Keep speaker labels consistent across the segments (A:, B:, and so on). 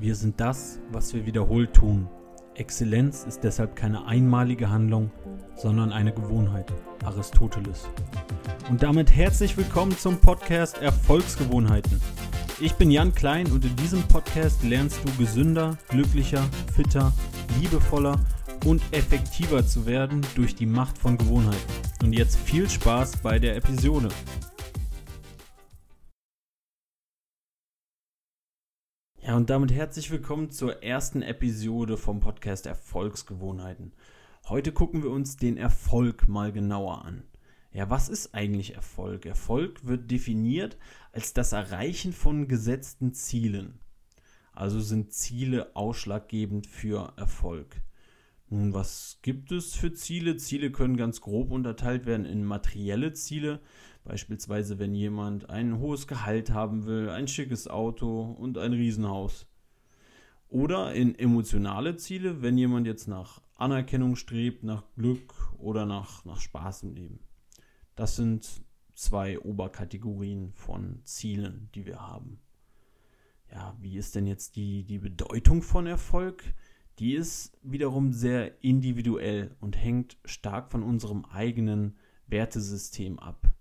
A: Wir sind das, was wir wiederholt tun. Exzellenz ist deshalb keine einmalige Handlung, sondern eine Gewohnheit. Aristoteles. Und damit herzlich willkommen zum Podcast Erfolgsgewohnheiten. Ich bin Jan Klein und in diesem Podcast lernst du gesünder, glücklicher, fitter, liebevoller und effektiver zu werden durch die Macht von Gewohnheiten. Und jetzt viel Spaß bei der Episode. Ja, und damit herzlich willkommen zur ersten Episode vom Podcast Erfolgsgewohnheiten. Heute gucken wir uns den Erfolg mal genauer an. Ja, was ist eigentlich Erfolg? Erfolg wird definiert als das Erreichen von gesetzten Zielen. Also sind Ziele ausschlaggebend für Erfolg. Nun, was gibt es für Ziele? Ziele können ganz grob unterteilt werden in materielle Ziele, Beispielsweise, wenn jemand ein hohes Gehalt haben will, ein schickes Auto und ein Riesenhaus. Oder in emotionale Ziele, wenn jemand jetzt nach Anerkennung strebt, nach Glück oder nach, nach Spaß im Leben. Das sind zwei Oberkategorien von Zielen, die wir haben. Ja, wie ist denn jetzt die, die Bedeutung von Erfolg? Die ist wiederum sehr individuell und hängt stark von unserem eigenen Wertesystem ab.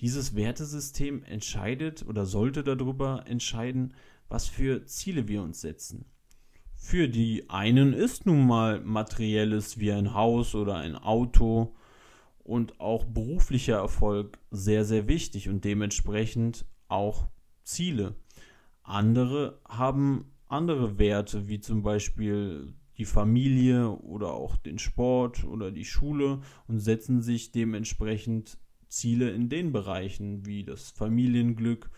A: Dieses Wertesystem entscheidet oder sollte darüber entscheiden, was für Ziele wir uns setzen. Für die einen ist nun mal materielles wie ein Haus oder ein Auto und auch beruflicher Erfolg sehr, sehr wichtig und dementsprechend auch Ziele. Andere haben andere Werte, wie zum Beispiel die Familie oder auch den Sport oder die Schule und setzen sich dementsprechend Ziele in den Bereichen, wie das Familienglück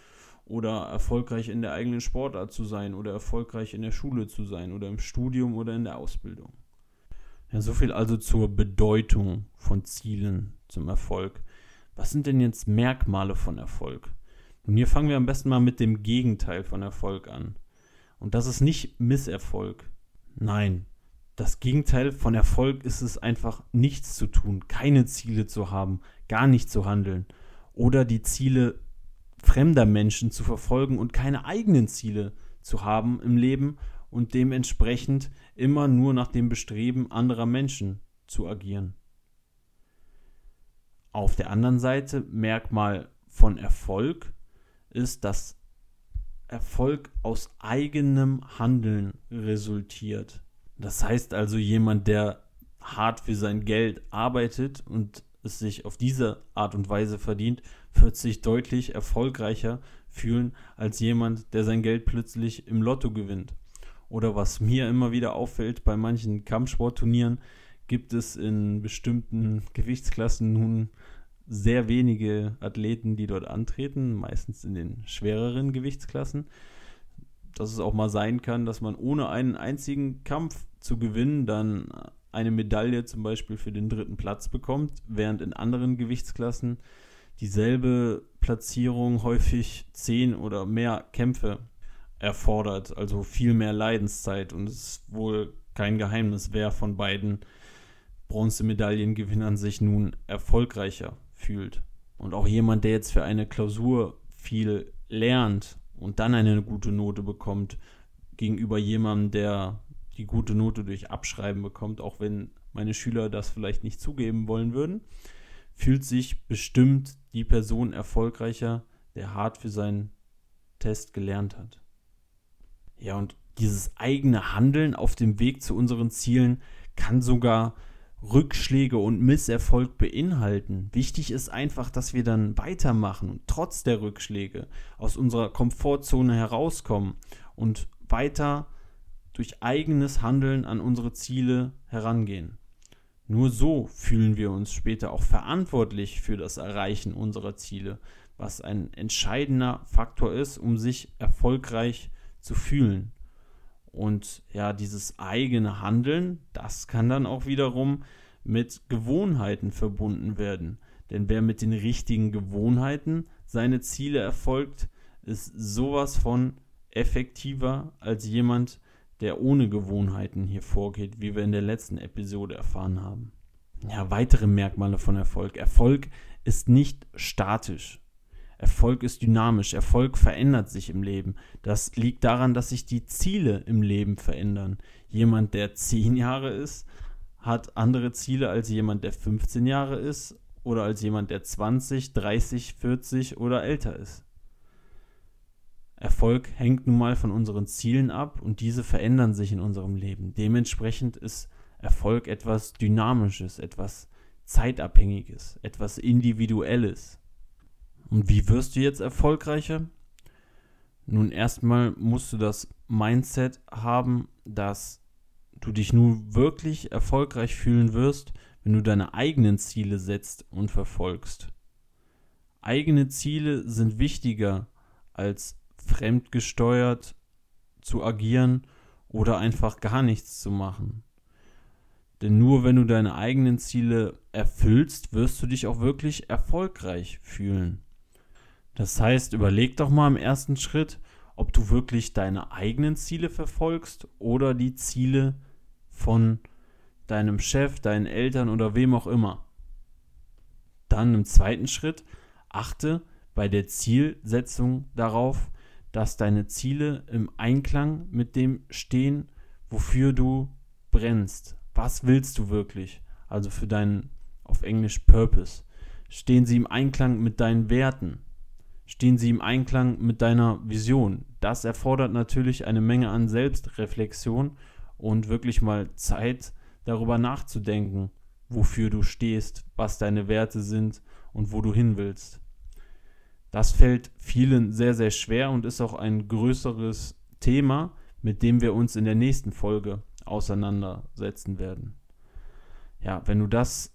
A: oder erfolgreich in der eigenen Sportart zu sein oder erfolgreich in der Schule zu sein oder im Studium oder in der Ausbildung. Ja, so viel also zur Bedeutung von Zielen zum Erfolg. Was sind denn jetzt Merkmale von Erfolg? Und hier fangen wir am besten mal mit dem Gegenteil von Erfolg an. Und das ist nicht Misserfolg. Nein, das Gegenteil von Erfolg ist es einfach nichts zu tun, keine Ziele zu haben, gar nicht zu handeln oder die Ziele fremder Menschen zu verfolgen und keine eigenen Ziele zu haben im Leben und dementsprechend immer nur nach dem Bestreben anderer Menschen zu agieren. Auf der anderen Seite, Merkmal von Erfolg ist, dass Erfolg aus eigenem Handeln resultiert. Das heißt also, jemand, der hart für sein Geld arbeitet und es sich auf diese Art und Weise verdient, wird sich deutlich erfolgreicher fühlen als jemand, der sein Geld plötzlich im Lotto gewinnt. Oder was mir immer wieder auffällt, bei manchen Kampfsportturnieren gibt es in bestimmten Gewichtsklassen nun sehr wenige Athleten, die dort antreten, meistens in den schwereren Gewichtsklassen dass es auch mal sein kann, dass man ohne einen einzigen Kampf zu gewinnen dann eine Medaille zum Beispiel für den dritten Platz bekommt, während in anderen Gewichtsklassen dieselbe Platzierung häufig zehn oder mehr Kämpfe erfordert, also viel mehr Leidenszeit. Und es ist wohl kein Geheimnis, wer von beiden Bronzemedaillengewinnern sich nun erfolgreicher fühlt. Und auch jemand, der jetzt für eine Klausur viel lernt und dann eine gute Note bekommt, gegenüber jemandem, der die gute Note durch Abschreiben bekommt, auch wenn meine Schüler das vielleicht nicht zugeben wollen würden, fühlt sich bestimmt die Person erfolgreicher, der hart für seinen Test gelernt hat. Ja, und dieses eigene Handeln auf dem Weg zu unseren Zielen kann sogar Rückschläge und Misserfolg beinhalten. Wichtig ist einfach, dass wir dann weitermachen und trotz der Rückschläge aus unserer Komfortzone herauskommen und weiter durch eigenes Handeln an unsere Ziele herangehen. Nur so fühlen wir uns später auch verantwortlich für das Erreichen unserer Ziele, was ein entscheidender Faktor ist, um sich erfolgreich zu fühlen. Und ja, dieses eigene Handeln, das kann dann auch wiederum mit Gewohnheiten verbunden werden. Denn wer mit den richtigen Gewohnheiten seine Ziele erfolgt, ist sowas von effektiver als jemand, der ohne Gewohnheiten hier vorgeht, wie wir in der letzten Episode erfahren haben. Ja, weitere Merkmale von Erfolg. Erfolg ist nicht statisch. Erfolg ist dynamisch, Erfolg verändert sich im Leben. Das liegt daran, dass sich die Ziele im Leben verändern. Jemand, der 10 Jahre ist, hat andere Ziele als jemand, der 15 Jahre ist oder als jemand, der 20, 30, 40 oder älter ist. Erfolg hängt nun mal von unseren Zielen ab und diese verändern sich in unserem Leben. Dementsprechend ist Erfolg etwas Dynamisches, etwas Zeitabhängiges, etwas Individuelles. Und wie wirst du jetzt erfolgreicher? Nun, erstmal musst du das Mindset haben, dass du dich nun wirklich erfolgreich fühlen wirst, wenn du deine eigenen Ziele setzt und verfolgst. Eigene Ziele sind wichtiger als fremdgesteuert zu agieren oder einfach gar nichts zu machen. Denn nur wenn du deine eigenen Ziele erfüllst, wirst du dich auch wirklich erfolgreich fühlen. Das heißt, überleg doch mal im ersten Schritt, ob du wirklich deine eigenen Ziele verfolgst oder die Ziele von deinem Chef, deinen Eltern oder wem auch immer. Dann im zweiten Schritt achte bei der Zielsetzung darauf, dass deine Ziele im Einklang mit dem stehen, wofür du brennst. Was willst du wirklich? Also für deinen auf Englisch Purpose. Stehen sie im Einklang mit deinen Werten? Stehen sie im Einklang mit deiner Vision? Das erfordert natürlich eine Menge an Selbstreflexion und wirklich mal Zeit darüber nachzudenken, wofür du stehst, was deine Werte sind und wo du hin willst. Das fällt vielen sehr, sehr schwer und ist auch ein größeres Thema, mit dem wir uns in der nächsten Folge auseinandersetzen werden. Ja, wenn du das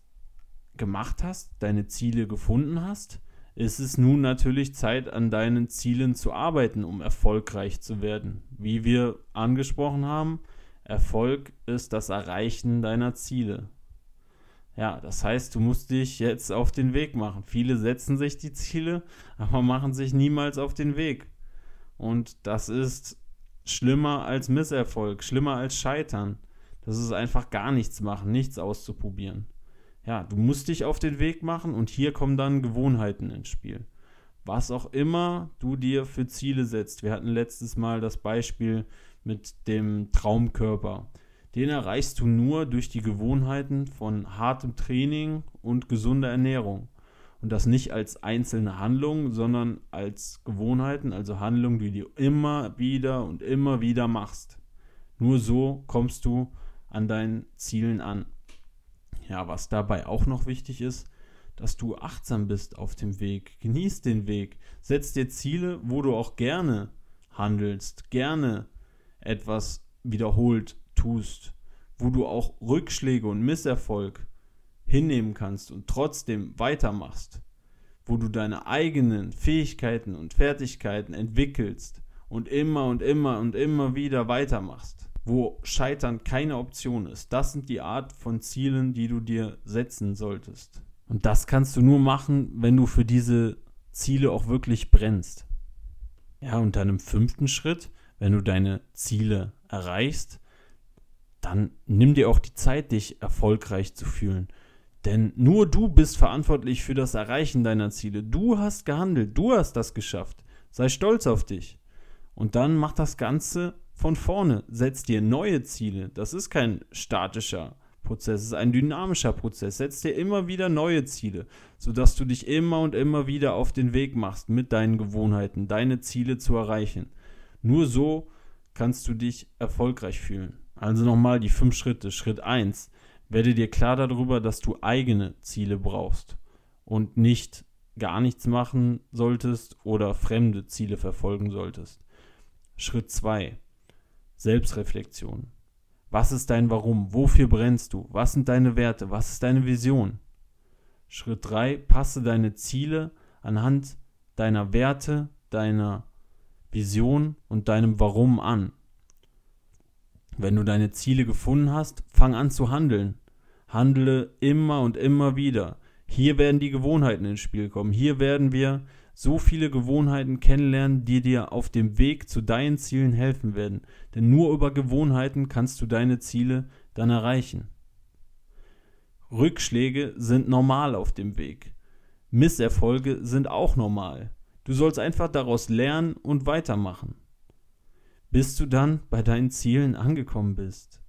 A: gemacht hast, deine Ziele gefunden hast, ist es nun natürlich Zeit, an deinen Zielen zu arbeiten, um erfolgreich zu werden. Wie wir angesprochen haben, Erfolg ist das Erreichen deiner Ziele. Ja, das heißt, du musst dich jetzt auf den Weg machen. Viele setzen sich die Ziele, aber machen sich niemals auf den Weg. Und das ist schlimmer als Misserfolg, schlimmer als Scheitern. Das ist einfach gar nichts machen, nichts auszuprobieren. Ja, du musst dich auf den Weg machen und hier kommen dann Gewohnheiten ins Spiel. Was auch immer du dir für Ziele setzt. Wir hatten letztes Mal das Beispiel mit dem Traumkörper. Den erreichst du nur durch die Gewohnheiten von hartem Training und gesunder Ernährung. Und das nicht als einzelne Handlungen, sondern als Gewohnheiten, also Handlungen, die du immer wieder und immer wieder machst. Nur so kommst du an deinen Zielen an. Ja, was dabei auch noch wichtig ist, dass du achtsam bist auf dem Weg. Genieß den Weg. Setz dir Ziele, wo du auch gerne handelst, gerne etwas wiederholt tust, wo du auch Rückschläge und Misserfolg hinnehmen kannst und trotzdem weitermachst, wo du deine eigenen Fähigkeiten und Fertigkeiten entwickelst und immer und immer und immer wieder weitermachst wo Scheitern keine Option ist. Das sind die Art von Zielen, die du dir setzen solltest. Und das kannst du nur machen, wenn du für diese Ziele auch wirklich brennst. Ja, und dann im fünften Schritt, wenn du deine Ziele erreichst, dann nimm dir auch die Zeit, dich erfolgreich zu fühlen. Denn nur du bist verantwortlich für das Erreichen deiner Ziele. Du hast gehandelt, du hast das geschafft. Sei stolz auf dich. Und dann mach das Ganze von vorne, setz dir neue Ziele. Das ist kein statischer Prozess, es ist ein dynamischer Prozess. Setz dir immer wieder neue Ziele, sodass du dich immer und immer wieder auf den Weg machst mit deinen Gewohnheiten, deine Ziele zu erreichen. Nur so kannst du dich erfolgreich fühlen. Also nochmal die fünf Schritte. Schritt 1. Werde dir klar darüber, dass du eigene Ziele brauchst und nicht gar nichts machen solltest oder fremde Ziele verfolgen solltest. Schritt 2. Selbstreflexion. Was ist dein Warum? Wofür brennst du? Was sind deine Werte? Was ist deine Vision? Schritt 3. Passe deine Ziele anhand deiner Werte, deiner Vision und deinem Warum an. Wenn du deine Ziele gefunden hast, fang an zu handeln. Handle immer und immer wieder. Hier werden die Gewohnheiten ins Spiel kommen. Hier werden wir so viele Gewohnheiten kennenlernen, die dir auf dem Weg zu deinen Zielen helfen werden. Denn nur über Gewohnheiten kannst du deine Ziele dann erreichen. Rückschläge sind normal auf dem Weg. Misserfolge sind auch normal. Du sollst einfach daraus lernen und weitermachen. Bis du dann bei deinen Zielen angekommen bist.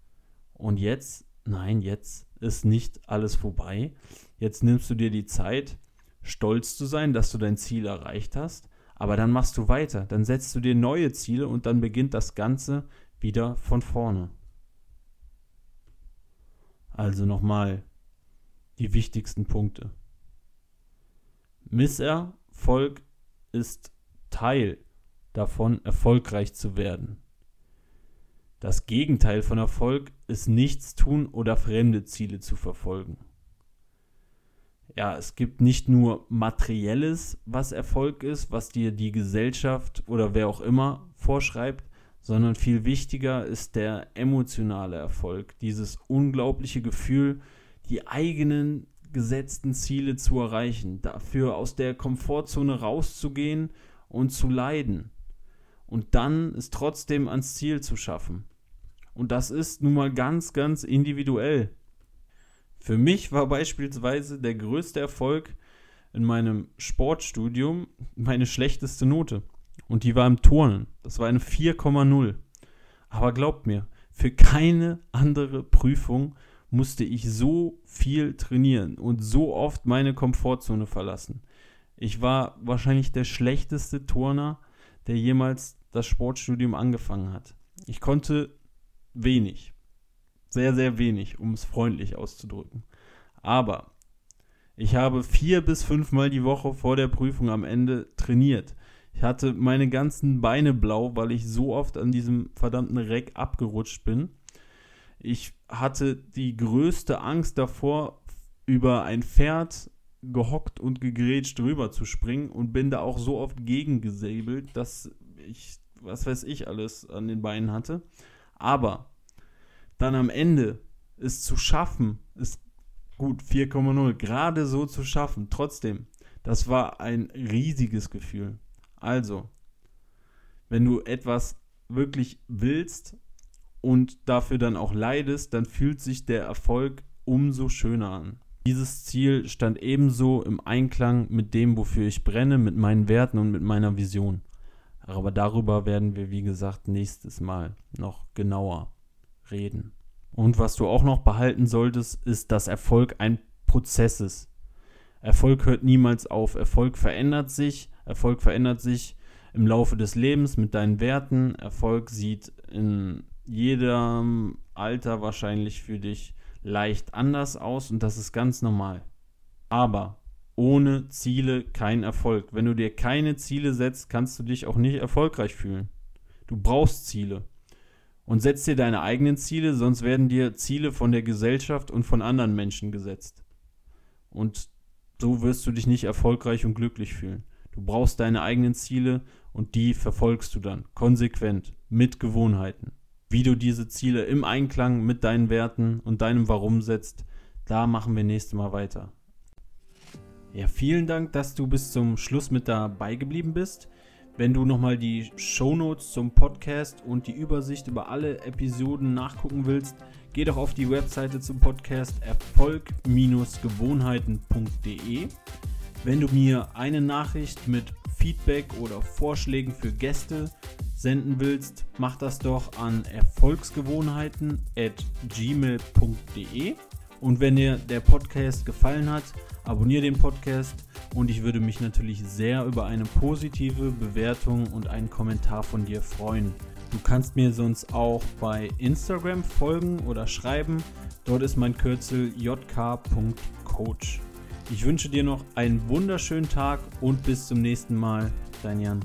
A: Und jetzt, nein, jetzt ist nicht alles vorbei. Jetzt nimmst du dir die Zeit, stolz zu sein, dass du dein Ziel erreicht hast. Aber dann machst du weiter, dann setzt du dir neue Ziele und dann beginnt das Ganze wieder von vorne. Also nochmal die wichtigsten Punkte. Misserfolg ist Teil davon, erfolgreich zu werden. Das Gegenteil von Erfolg ist nichts tun oder fremde Ziele zu verfolgen. Ja, es gibt nicht nur materielles, was Erfolg ist, was dir die Gesellschaft oder wer auch immer vorschreibt, sondern viel wichtiger ist der emotionale Erfolg, dieses unglaubliche Gefühl, die eigenen gesetzten Ziele zu erreichen, dafür aus der Komfortzone rauszugehen und zu leiden und dann es trotzdem ans Ziel zu schaffen. Und das ist nun mal ganz, ganz individuell. Für mich war beispielsweise der größte Erfolg in meinem Sportstudium meine schlechteste Note. Und die war im Turnen. Das war eine 4,0. Aber glaubt mir, für keine andere Prüfung musste ich so viel trainieren und so oft meine Komfortzone verlassen. Ich war wahrscheinlich der schlechteste Turner, der jemals das Sportstudium angefangen hat. Ich konnte wenig. Sehr, sehr wenig, um es freundlich auszudrücken. Aber ich habe vier bis fünfmal die Woche vor der Prüfung am Ende trainiert. Ich hatte meine ganzen Beine blau, weil ich so oft an diesem verdammten Reck abgerutscht bin. Ich hatte die größte Angst davor, über ein Pferd gehockt und gegrätscht drüber zu springen und bin da auch so oft gegengesäbelt, dass ich, was weiß ich, alles an den Beinen hatte. Aber dann am Ende es zu schaffen, ist gut 4,0, gerade so zu schaffen, trotzdem, das war ein riesiges Gefühl. Also, wenn du etwas wirklich willst und dafür dann auch leidest, dann fühlt sich der Erfolg umso schöner an. Dieses Ziel stand ebenso im Einklang mit dem, wofür ich brenne, mit meinen Werten und mit meiner Vision. Aber darüber werden wir, wie gesagt, nächstes Mal noch genauer reden. Und was du auch noch behalten solltest, ist, dass Erfolg ein Prozess ist. Erfolg hört niemals auf. Erfolg verändert sich. Erfolg verändert sich im Laufe des Lebens mit deinen Werten. Erfolg sieht in jedem Alter wahrscheinlich für dich leicht anders aus und das ist ganz normal. Aber ohne Ziele kein Erfolg. Wenn du dir keine Ziele setzt, kannst du dich auch nicht erfolgreich fühlen. Du brauchst Ziele. Und setz dir deine eigenen Ziele, sonst werden dir Ziele von der Gesellschaft und von anderen Menschen gesetzt. Und so wirst du dich nicht erfolgreich und glücklich fühlen. Du brauchst deine eigenen Ziele und die verfolgst du dann konsequent mit Gewohnheiten. Wie du diese Ziele im Einklang mit deinen Werten und deinem Warum setzt, da machen wir nächstes Mal weiter. Ja, vielen Dank, dass du bis zum Schluss mit dabei geblieben bist. Wenn du nochmal die Shownotes zum Podcast und die Übersicht über alle Episoden nachgucken willst, geh doch auf die Webseite zum Podcast erfolg-gewohnheiten.de. Wenn du mir eine Nachricht mit Feedback oder Vorschlägen für Gäste senden willst, mach das doch an erfolgsgewohnheiten@gmail.de. Und wenn dir der Podcast gefallen hat, abonniere den Podcast und ich würde mich natürlich sehr über eine positive Bewertung und einen Kommentar von dir freuen. Du kannst mir sonst auch bei Instagram folgen oder schreiben. Dort ist mein Kürzel jk.coach. Ich wünsche dir noch einen wunderschönen Tag und bis zum nächsten Mal. Dein Jan.